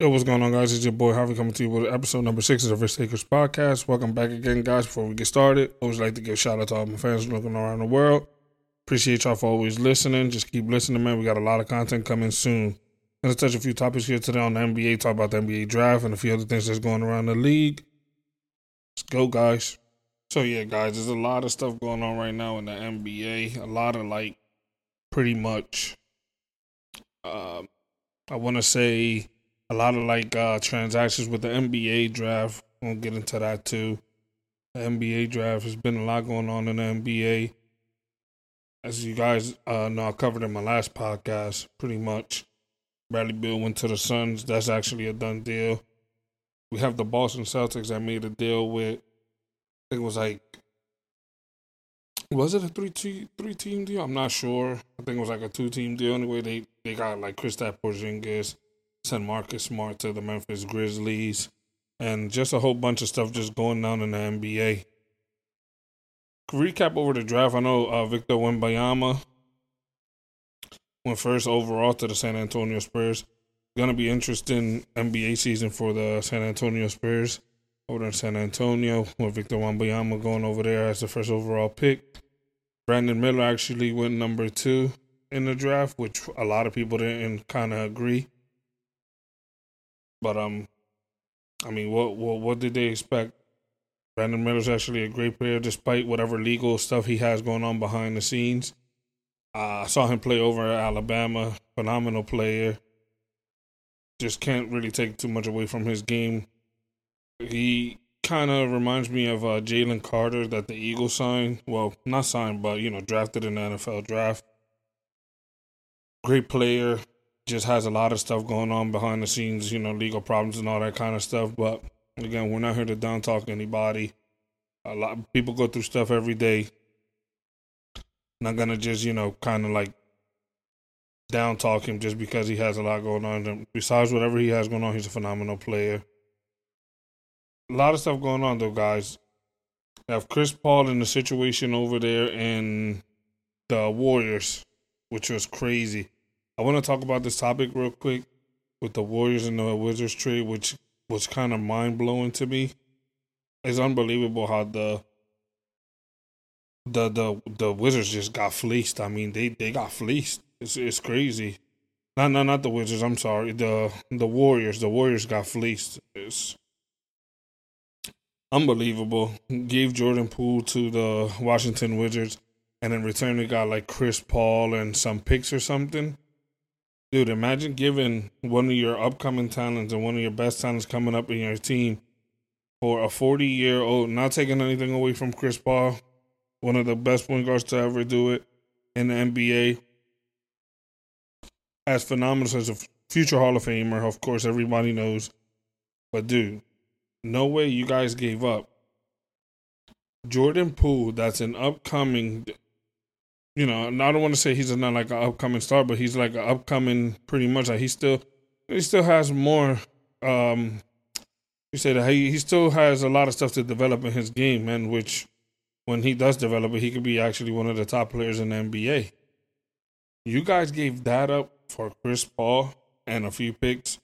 Yo, what's going on, guys? It's your boy Javi coming to you with episode number six of the Risk Takers podcast. Welcome back again, guys. Before we get started, always like to give shout out to all my fans looking around the world. Appreciate y'all for always listening. Just keep listening, man. We got a lot of content coming soon. Gonna touch a few topics here today on the NBA, talk about the NBA draft and a few other things that's going around the league. Let's go, guys. So yeah, guys, there's a lot of stuff going on right now in the NBA. A lot of like pretty much um I wanna say a lot of like uh transactions with the NBA draft. We'll get into that too. The NBA draft has been a lot going on in the NBA. As you guys uh, know, I covered in my last podcast, pretty much. Bradley Beal went to the Suns. That's actually a done deal. We have the Boston Celtics that made a deal with. I think it was like. Was it a three team three team deal? I'm not sure. I think it was like a two team deal. Anyway, they they got like Kristaps Porzingis, sent Marcus Smart to the Memphis Grizzlies, and just a whole bunch of stuff just going down in the NBA. Recap over the draft. I know uh, Victor Wembanyama went first overall to the San Antonio Spurs. Gonna be interesting NBA season for the San Antonio Spurs over in San Antonio with Victor Wembanyama going over there as the first overall pick. Brandon Miller actually went number two in the draft, which a lot of people didn't kind of agree. But um, I mean, what what what did they expect? Brandon Miller's actually a great player, despite whatever legal stuff he has going on behind the scenes. Uh, I saw him play over at Alabama. Phenomenal player. Just can't really take too much away from his game. He kind of reminds me of uh, Jalen Carter that the Eagles signed. Well, not signed, but you know, drafted in the NFL draft. Great player. Just has a lot of stuff going on behind the scenes. You know, legal problems and all that kind of stuff. But again, we're not here to down talk anybody. A lot of people go through stuff every day. Not gonna just you know kind of like down talk him just because he has a lot going on. And besides whatever he has going on, he's a phenomenal player. A lot of stuff going on though, guys. Have Chris Paul in the situation over there in the Warriors, which was crazy. I want to talk about this topic real quick with the Warriors and the Wizards trade, which was kind of mind blowing to me. It's unbelievable how the the the the Wizards just got fleeced. I mean, they they got fleeced. It's it's crazy. Not not not the Wizards. I'm sorry. The the Warriors. The Warriors got fleeced. It's unbelievable. Gave Jordan Poole to the Washington Wizards, and in return they got like Chris Paul and some picks or something. Dude, imagine giving one of your upcoming talents and one of your best talents coming up in your team for a 40 year old, not taking anything away from Chris Paul, one of the best point guards to ever do it in the NBA. As phenomenal as a future Hall of Famer, of course, everybody knows. But dude, no way you guys gave up. Jordan Poole, that's an upcoming you know, I don't want to say he's not like an upcoming star, but he's like an upcoming pretty much like he still he still has more um you say that he, he still has a lot of stuff to develop in his game, man, which when he does develop it, he could be actually one of the top players in the NBA. You guys gave that up for Chris Paul and a few picks.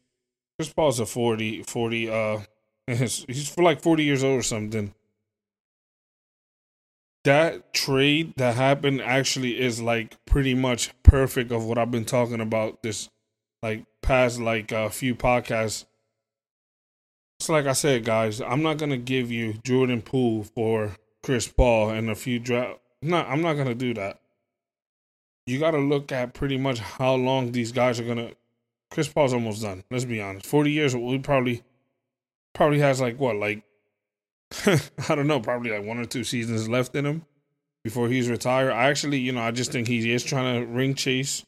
Chris Paul's a 40, 40, uh, he's for like 40 years old or something that trade that happened actually is like pretty much perfect of what I've been talking about this like past like a few podcasts. It's like I said, guys, I'm not gonna give you Jordan Poole for Chris Paul and a few draft. No, I'm not gonna do that. You got to look at pretty much how long these guys are gonna. Chris Paul's almost done. Let's be honest. Forty years, we probably probably has like what like I don't know, probably like one or two seasons left in him before he's retired. I actually, you know, I just think he is trying to ring chase,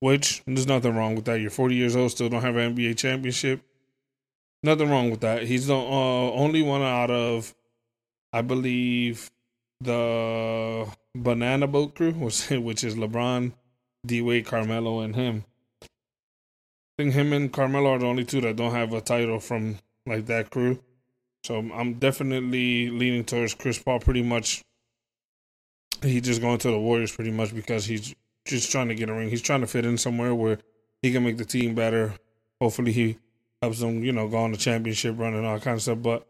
which there's nothing wrong with that. You're 40 years old, still don't have an NBA championship. Nothing wrong with that. He's the uh, only one out of, I believe, the Banana Boat crew, which is LeBron, D Wade, Carmelo, and him. I think him and Carmelo are the only two that don't have a title from like that crew. So I'm definitely leaning towards Chris Paul. Pretty much, he's just going to the Warriors pretty much because he's just trying to get a ring. He's trying to fit in somewhere where he can make the team better. Hopefully, he helps them, you know, go on the championship run and all kind of stuff. But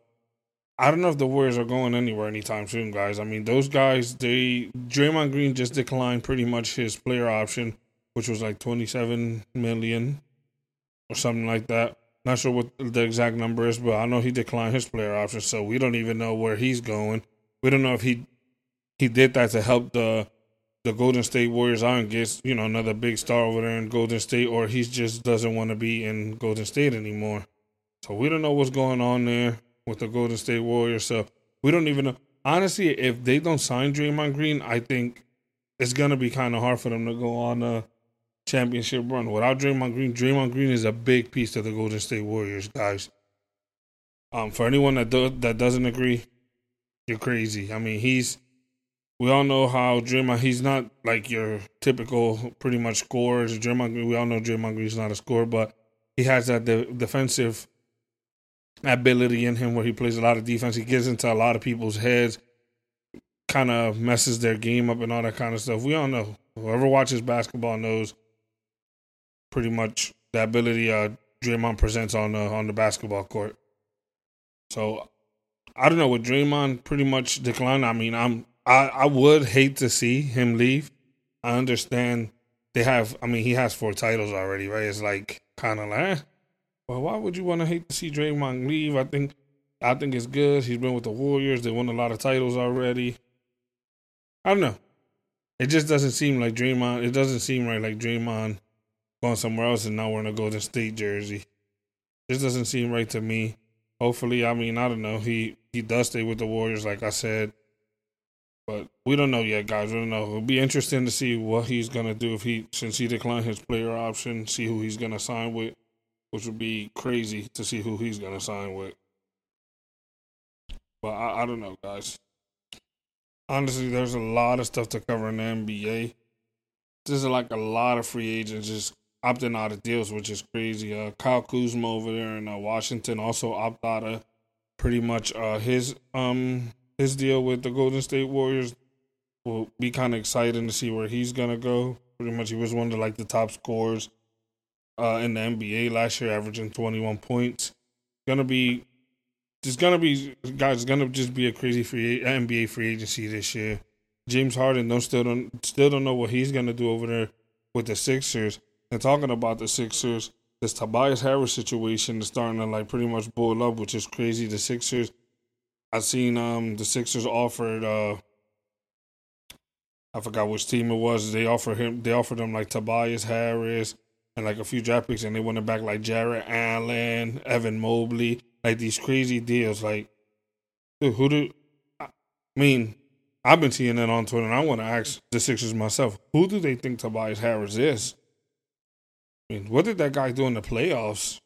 I don't know if the Warriors are going anywhere anytime soon, guys. I mean, those guys, they Draymond Green just declined pretty much his player option, which was like twenty seven million or something like that. Not sure what the exact number is, but I know he declined his player option, so we don't even know where he's going. We don't know if he he did that to help the the Golden State Warriors out and gets you know another big star over there in Golden State, or he just doesn't want to be in Golden State anymore. So we don't know what's going on there with the Golden State Warriors. So we don't even know. Honestly, if they don't sign Draymond Green, I think it's gonna be kind of hard for them to go on a championship run without Draymond Green. Draymond Green is a big piece to the Golden State Warriors, guys. Um, for anyone that do, that doesn't agree, you're crazy. I mean, he's we all know how Draymond. He's not like your typical pretty much scores. Draymond Green. We all know Draymond Green's not a scorer, but he has that de- defensive ability in him where he plays a lot of defense. He gets into a lot of people's heads, kind of messes their game up and all that kind of stuff. We all know. Whoever watches basketball knows pretty much the ability uh, Draymond presents on the on the basketball court. So I don't know with Draymond pretty much decline. I mean, I'm I I would hate to see him leave. I understand they have. I mean, he has four titles already, right? It's like kind of like, eh, well, why would you want to hate to see Draymond leave? I think I think it's good. He's been with the Warriors. They won a lot of titles already. I don't know. It just doesn't seem like Draymond. It doesn't seem right like Draymond going somewhere else and now wearing a Golden State jersey. This doesn't seem right to me. Hopefully, I mean, I don't know. He he does stay with the Warriors, like I said, but we don't know yet, guys. We don't know. It'll be interesting to see what he's gonna do if he since he declined his player option. See who he's gonna sign with which would be crazy to see who he's gonna sign with. But I, I don't know, guys. Honestly, there's a lot of stuff to cover in the NBA. There's like a lot of free agents just opting out of deals, which is crazy. Uh, Kyle Kuzma over there in uh, Washington also opted out of pretty much uh, his um his deal with the Golden State Warriors. Will be kind of exciting to see where he's gonna go. Pretty much, he was one of like the top scorers uh, in the NBA last year, averaging 21 points. Gonna be, there's gonna be guys. Gonna just be a crazy free NBA free agency this year. James Harden don't still don't still don't know what he's gonna do over there with the Sixers. And talking about the Sixers, this Tobias Harris situation is starting to like pretty much boil up, which is crazy. The Sixers, I seen um the Sixers offered uh I forgot which team it was. They offered him they offered him like Tobias Harris, and like a few draft picks, and they went back like Jarrett Allen, Evan Mobley, like these crazy deals. Like, dude, who do? I mean, I've been seeing that on Twitter, and I want to ask the Sixers myself: Who do they think Tobias Harris is? I mean, what did that guy do in the playoffs?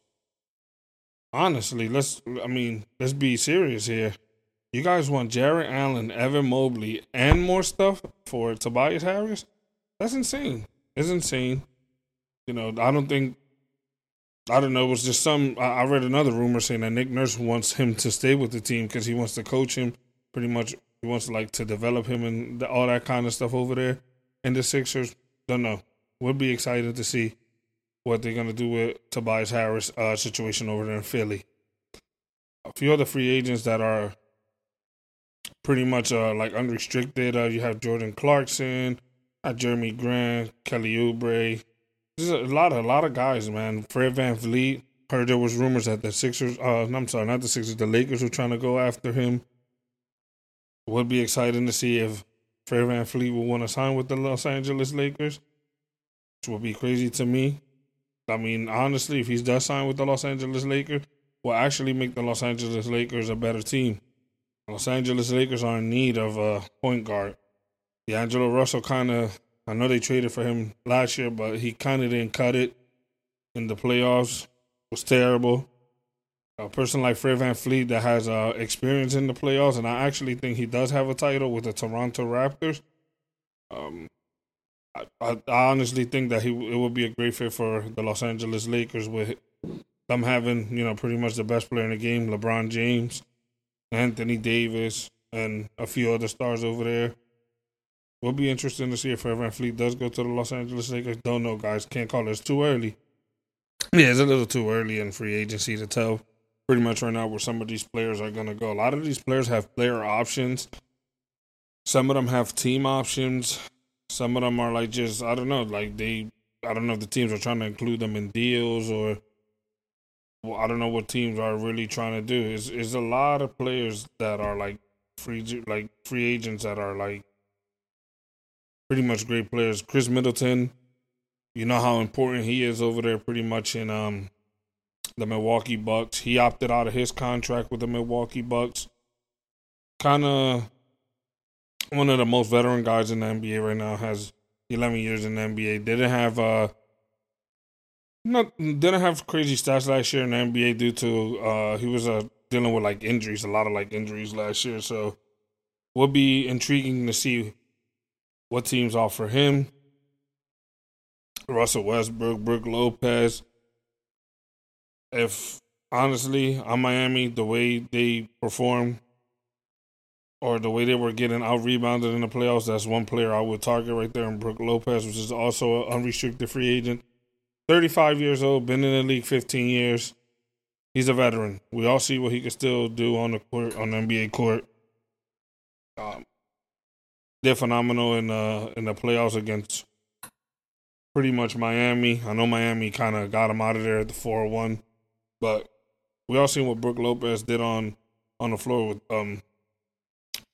Honestly, let's. I mean, let's be serious here. You guys want Jarrett Allen, Evan Mobley, and more stuff for Tobias Harris? That's insane. It's insane. You know, I don't think I don't know. It was just some. I read another rumor saying that Nick Nurse wants him to stay with the team because he wants to coach him. Pretty much, he wants to like to develop him and all that kind of stuff over there. And the Sixers, don't know. We'll be excited to see what they're gonna do with Tobias Harris uh, situation over there in Philly. A few other free agents that are pretty much uh, like unrestricted. Uh, you have Jordan Clarkson, uh, Jerami Grant, Kelly Oubre, there's a lot of a lot of guys, man. Fred VanVleet. Heard there was rumors that the Sixers uh I'm sorry, not the Sixers, the Lakers were trying to go after him. Would be exciting to see if Fred Van VanVleet would want to sign with the Los Angeles Lakers. Which would be crazy to me. I mean, honestly, if he does sign with the Los Angeles Lakers, will actually make the Los Angeles Lakers a better team. Los Angeles Lakers are in need of a point guard. D'Angelo Russell kind of I know they traded for him last year, but he kind of didn't cut it in the playoffs. Was terrible. A person like Fred VanVleet that has uh, experience in the playoffs, and I actually think he does have a title with the Toronto Raptors. Um, I, I, honestly think that he it would be a great fit for the Los Angeles Lakers with them having you know pretty much the best player in the game, LeBron James, Anthony Davis, and a few other stars over there. Will be interesting to see if Fred Fleet does go to the Los Angeles Lakers. Don't know, guys. Can't call it. It's too early. Yeah, it's a little too early in free agency to tell pretty much right now where some of these players are going to go. A lot of these players have player options. Some of them have team options. Some of them are like just I don't know, like they I don't know if the teams are trying to include them in deals or well, I don't know what teams are really trying to do. Is is a lot of players that are like free like free agents that are like pretty much great players. Khris Middleton, you know how important he is over there pretty much in um the Milwaukee Bucks. He opted out of his contract with the Milwaukee Bucks. Kind of one of the most veteran guys in the NBA right now. Has 11 years in the NBA. Didn't have uh not didn't have crazy stats last year in the NBA due to uh he was uh dealing with like injuries, a lot of like injuries last year. So would be intriguing to see what teams offer him. Russell Westbrook, Brook Lopez, if honestly I'm Miami, the way they perform or the way they were getting out rebounded in the playoffs, that's one player I would target right there in Brook Lopez, which is also an unrestricted free agent. 35 years old, been in the league 15 years. He's a veteran. We all see what he can still do on the court, on the NBA court. Um, they're phenomenal in the in the playoffs against pretty much Miami. I know Miami kind of got him out of there at the four one. But we all seen what Brook Lopez did on on the floor with um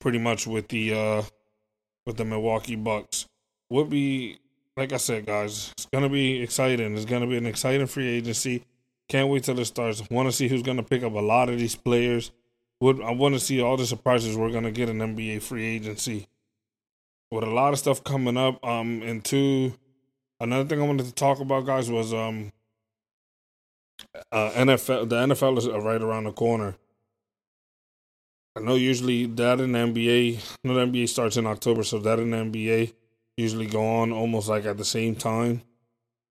pretty much with the uh with the Milwaukee Bucks. Would be like I said, guys, it's gonna be exciting. It's gonna be an exciting free agency. Can't wait till it starts. Want to see who's gonna pick up a lot of these players. Would I want to see all the surprises we're gonna get in NBA free agency. With a lot of stuff coming up. Um, and two, another thing I wanted to talk about, guys, was um uh, NFL, the NFL is right around the corner. I know usually that in the NBA, no, the NBA starts in October, so that in the NBA usually go on almost like at the same time.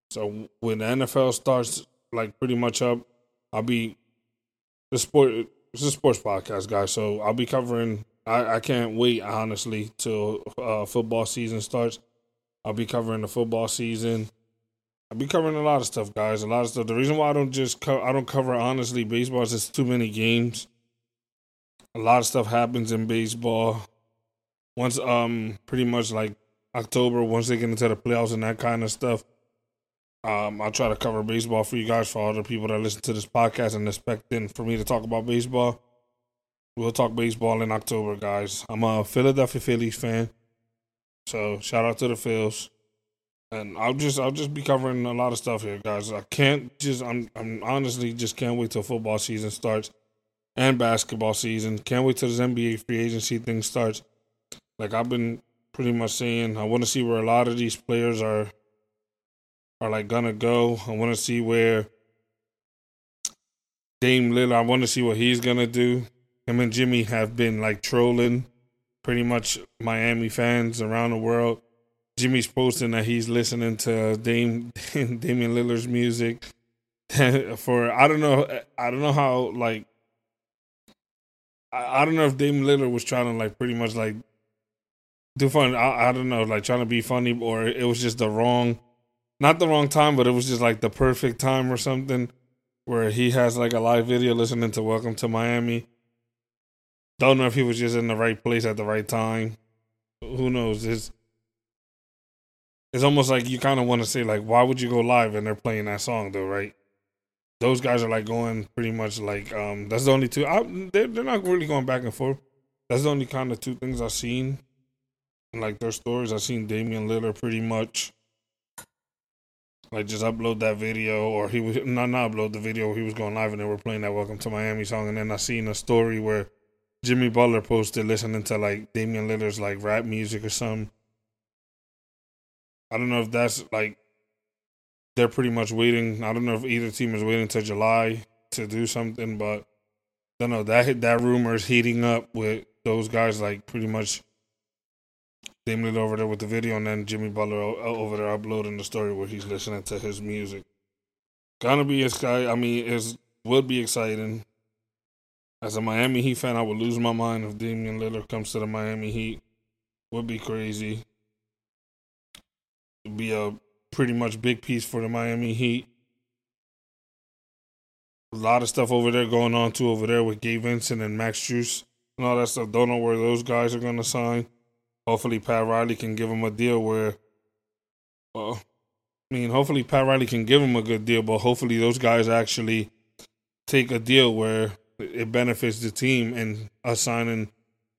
So when the NFL starts like pretty much up, I'll be the sport. It's a sports podcast, guys. So I'll be covering. I, I can't wait honestly till uh, football season starts. I'll be covering the football season. I'll be covering a lot of stuff, guys. A lot of stuff. The reason why I don't just co- I don't cover honestly baseball is just too many games. A lot of stuff happens in baseball. Once um pretty much like October, once they get into the playoffs and that kind of stuff, um I'll try to cover baseball for you guys for all the people that listen to this podcast and expecting for me to talk about baseball. We'll talk baseball in October, guys. I'm a Philadelphia Phillies fan. So shout out to the Phils and I'll just I'll just be covering a lot of stuff here, guys. I can't just I'm I'm honestly just can't wait till football season starts and basketball season. Can't wait till this NBA free agency thing starts. Like I've been pretty much saying, I want to see where a lot of these players are are like gonna go. I want to see where Dame Lillard. I want to see what he's gonna do. Him and Jimmy have been like trolling pretty much Miami fans around the world Jimmy's posting that he's listening to Dame Damian Lillard's music for I don't know I don't know how like I, I don't know if Damian Lillard was trying to like pretty much like do fun I, I don't know like trying to be funny or it was just the wrong not the wrong time but it was just like the perfect time or something where he has like a live video listening to Welcome to Miami. Don't know if he was just in the right place at the right time. Who knows? It's it's almost like you kind of want to say like, why would you go live and they're playing that song though, right? Those guys are like going pretty much like um that's the only two. I, they're they're not really going back and forth. That's the only kind of two things I've seen. like their stories, I've seen Damian Lillard pretty much like just upload that video or he was not not upload the video he was going live and they were playing that welcome to miami song and then i seen a story where jimmy butler posted listening to like damian lillard's like rap music or something I don't know if that's like they're pretty much waiting. I don't know if either team is waiting till July to do something, but I don't know that that rumor is heating up with those guys like pretty much Damian over there with the video, and then Jimmy Butler over there uploading the story where he's listening to his music. Gonna be a guy. I mean, it would be exciting. As a Miami Heat fan, I would lose my mind if Damian Lillard comes to the Miami Heat. Would be crazy It'd be a pretty much big piece for the Miami Heat. a lot of stuff over there going on too over there with Gabe Vincent and Max Strus and all that stuff. Don't know where those guys are gonna sign. Hopefully Pat Riley can give them a deal where well I mean hopefully Pat Riley can give them a good deal, but hopefully those guys actually take a deal where it benefits the team and us signing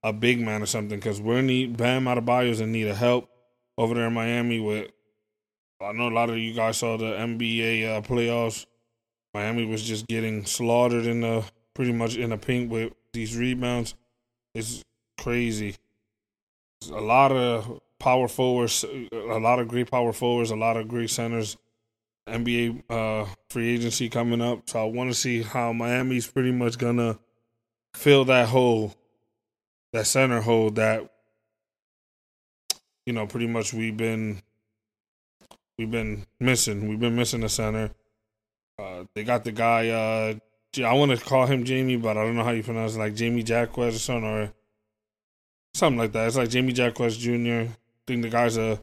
a big man or something because we're need Bam Adebayo's in need of help over there in Miami with I know a lot of you guys saw the NBA uh, playoffs. Miami was just getting slaughtered in the pretty much in the paint with these rebounds. It's crazy. a lot of power forwards, a lot of great power forwards, a lot of great centers. NBA uh, free agency coming up, so I want to see how Miami's pretty much gonna fill that hole, that center hole that you know pretty much we've been we've been missing. We've been missing the center. Uh, they got the guy. Uh, I want to call him Jamie, but I don't know how you pronounce it. Like Jamie Jaquez or something, or something like that. It's like Jamie Jaquez Jr. I think the guy's a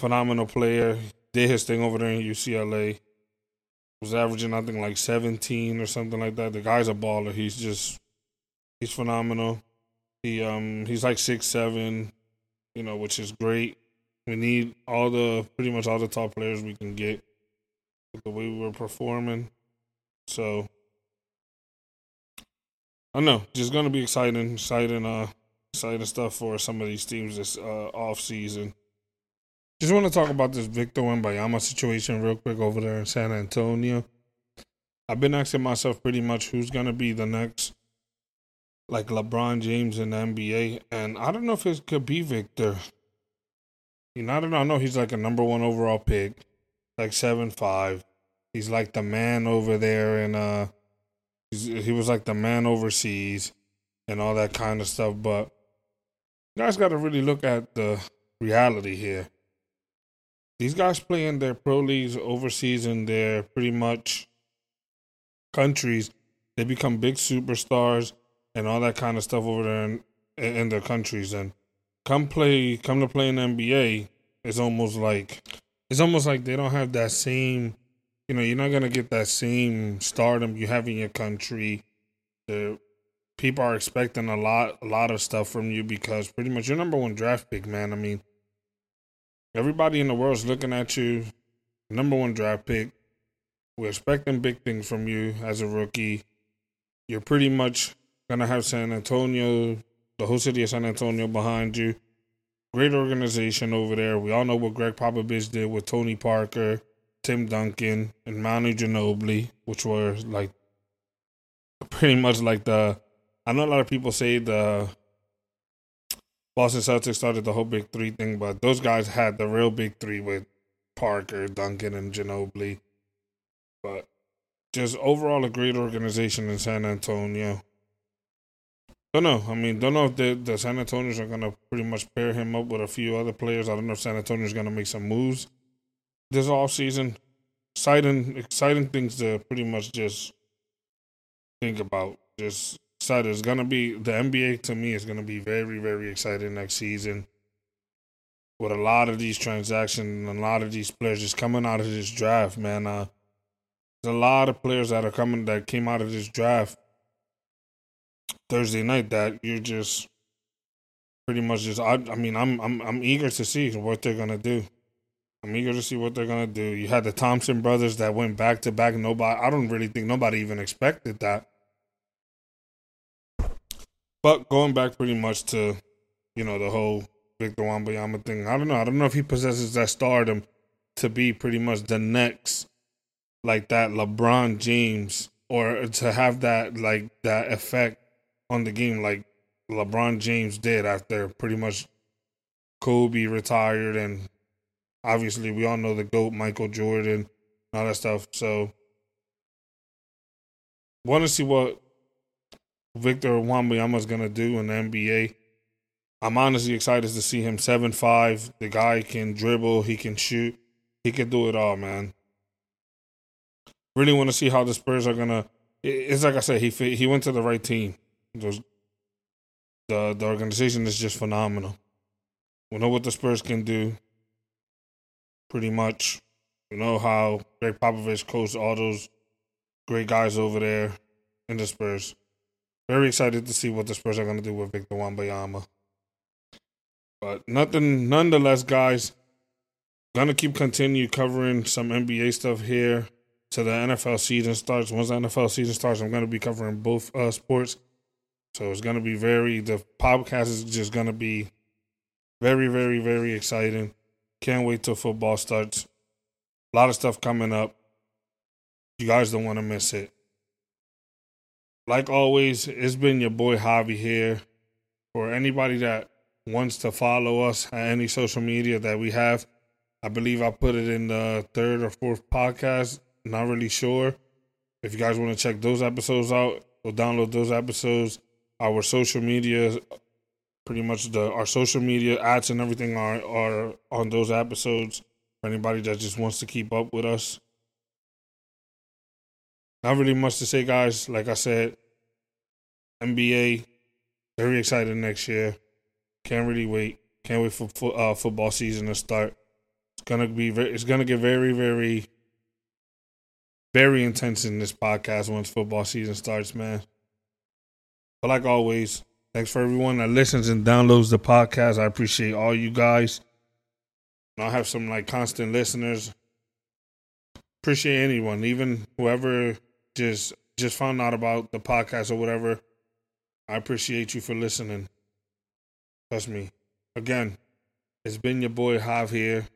phenomenal player. Did his thing over there in UCLA. Was averaging I think like 17 or something like that. The guy's a baller. He's just he's phenomenal. He um he's like six seven, you know, which is great. We need all the pretty much all the top players we can get the way we were performing. So I don't know, just gonna be exciting, exciting, uh, exciting stuff for some of these teams this uh, off season. Just want to talk about this Victor Wembanyama situation real quick over there in San Antonio. I've been asking myself pretty much who's gonna be the next, like LeBron James in the NBA, and I don't know if it could be Victor. Don't know. I know he's like a number one overall pick, like seven five. He's like the man over there, and uh, he was like the man overseas, and all that kind of stuff. But you guys got to really look at the reality here. These guys play in their pro leagues overseas in their pretty much countries. They become big superstars and all that kind of stuff over there in, in their countries. And come play, come to play in NBA, it's almost like it's almost like they don't have that same. You know, you're not gonna get that same stardom you have in your country. The people are expecting a lot, a lot of stuff from you because pretty much you're number one draft pick, man. I mean, everybody in the world's looking at you, number one draft pick. We're expecting big things from you as a rookie. You're pretty much gonna have San Antonio the whole city of San Antonio behind you. Great organization over there. We all know what Gregg Popovich did with Tony Parker, Tim Duncan, and Manu Ginobili, which were like pretty much like the. I know a lot of people say the Boston Celtics started the whole big three thing, but those guys had the real big three with Parker, Duncan, and Ginobili. But just overall, a great organization in San Antonio. Don't know. I mean, don't know if the, the San Antonio's are gonna pretty much pair him up with a few other players. I don't know if San Antonio's gonna make some moves this off season. Exciting, exciting things to pretty much just think about. Just excited. It's gonna be the NBA to me is gonna be very, very exciting next season. With a lot of these transactions and a lot of these players just coming out of this draft, man. Uh, there's a lot of players that are coming that came out of this draft Thursday night that you're just pretty much just I, I mean I'm I'm I'm eager to see what they're gonna do. I'm eager to see what they're gonna do. You had the Thompson brothers that went back to back. Nobody I don't really think nobody even expected that. But going back pretty much to, you know, the whole Victor Wembanyama thing. I don't know. I don't know if he possesses that stardom to be pretty much the next like that LeBron James or to have that like that effect on the game like LeBron James did after pretty much Kobe retired and obviously we all know the GOAT Michael Jordan and all that stuff. So want to see what Victor Wembanyama is gonna do in the NBA. I'm honestly excited to see him seven five. The guy can dribble, he can shoot, he can do it all, man. Really want to see how the Spurs are gonna. It's like I said, he he went to the right team. Those, the the organization is just phenomenal. We know what the Spurs can do. Pretty much, we know how Gregg Popovich coached all those great guys over there in the Spurs. Very excited to see what the Spurs are going to do with Victor Wembanyama. But nothing, nonetheless, guys. Gonna keep continue covering some NBA stuff here till the NFL season starts. Once the NFL season starts, I'm gonna be covering both uh, sports. So it's gonna be very. The podcast is just gonna be very, very, very exciting. Can't wait till football starts. A lot of stuff coming up. You guys don't want to miss it. Like always, it's been your boy Javi here. For anybody that wants to follow us at any social media that we have, I believe I put it in the third or fourth podcast. Not really sure. If you guys want to check those episodes out, we'll download those episodes. Our social media, pretty much the our social media ads and everything are are on those episodes. For anybody that just wants to keep up with us. Not really much to say, guys. Like I said, NBA, very excited next year. Can't really wait. Can't wait for fo- uh, football season to start. It's gonna be. Very, it's gonna get very, very, very intense in this podcast once football season starts, man. But like always, thanks for everyone that listens and downloads the podcast. I appreciate all you guys. I have some like constant listeners. Appreciate anyone, even whoever just just found out about the podcast or whatever. I appreciate you for listening. Trust me. Again, it's been your boy Javi here,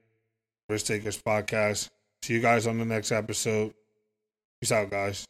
Risk Takers Podcast. See you guys on the next episode. Peace out, guys.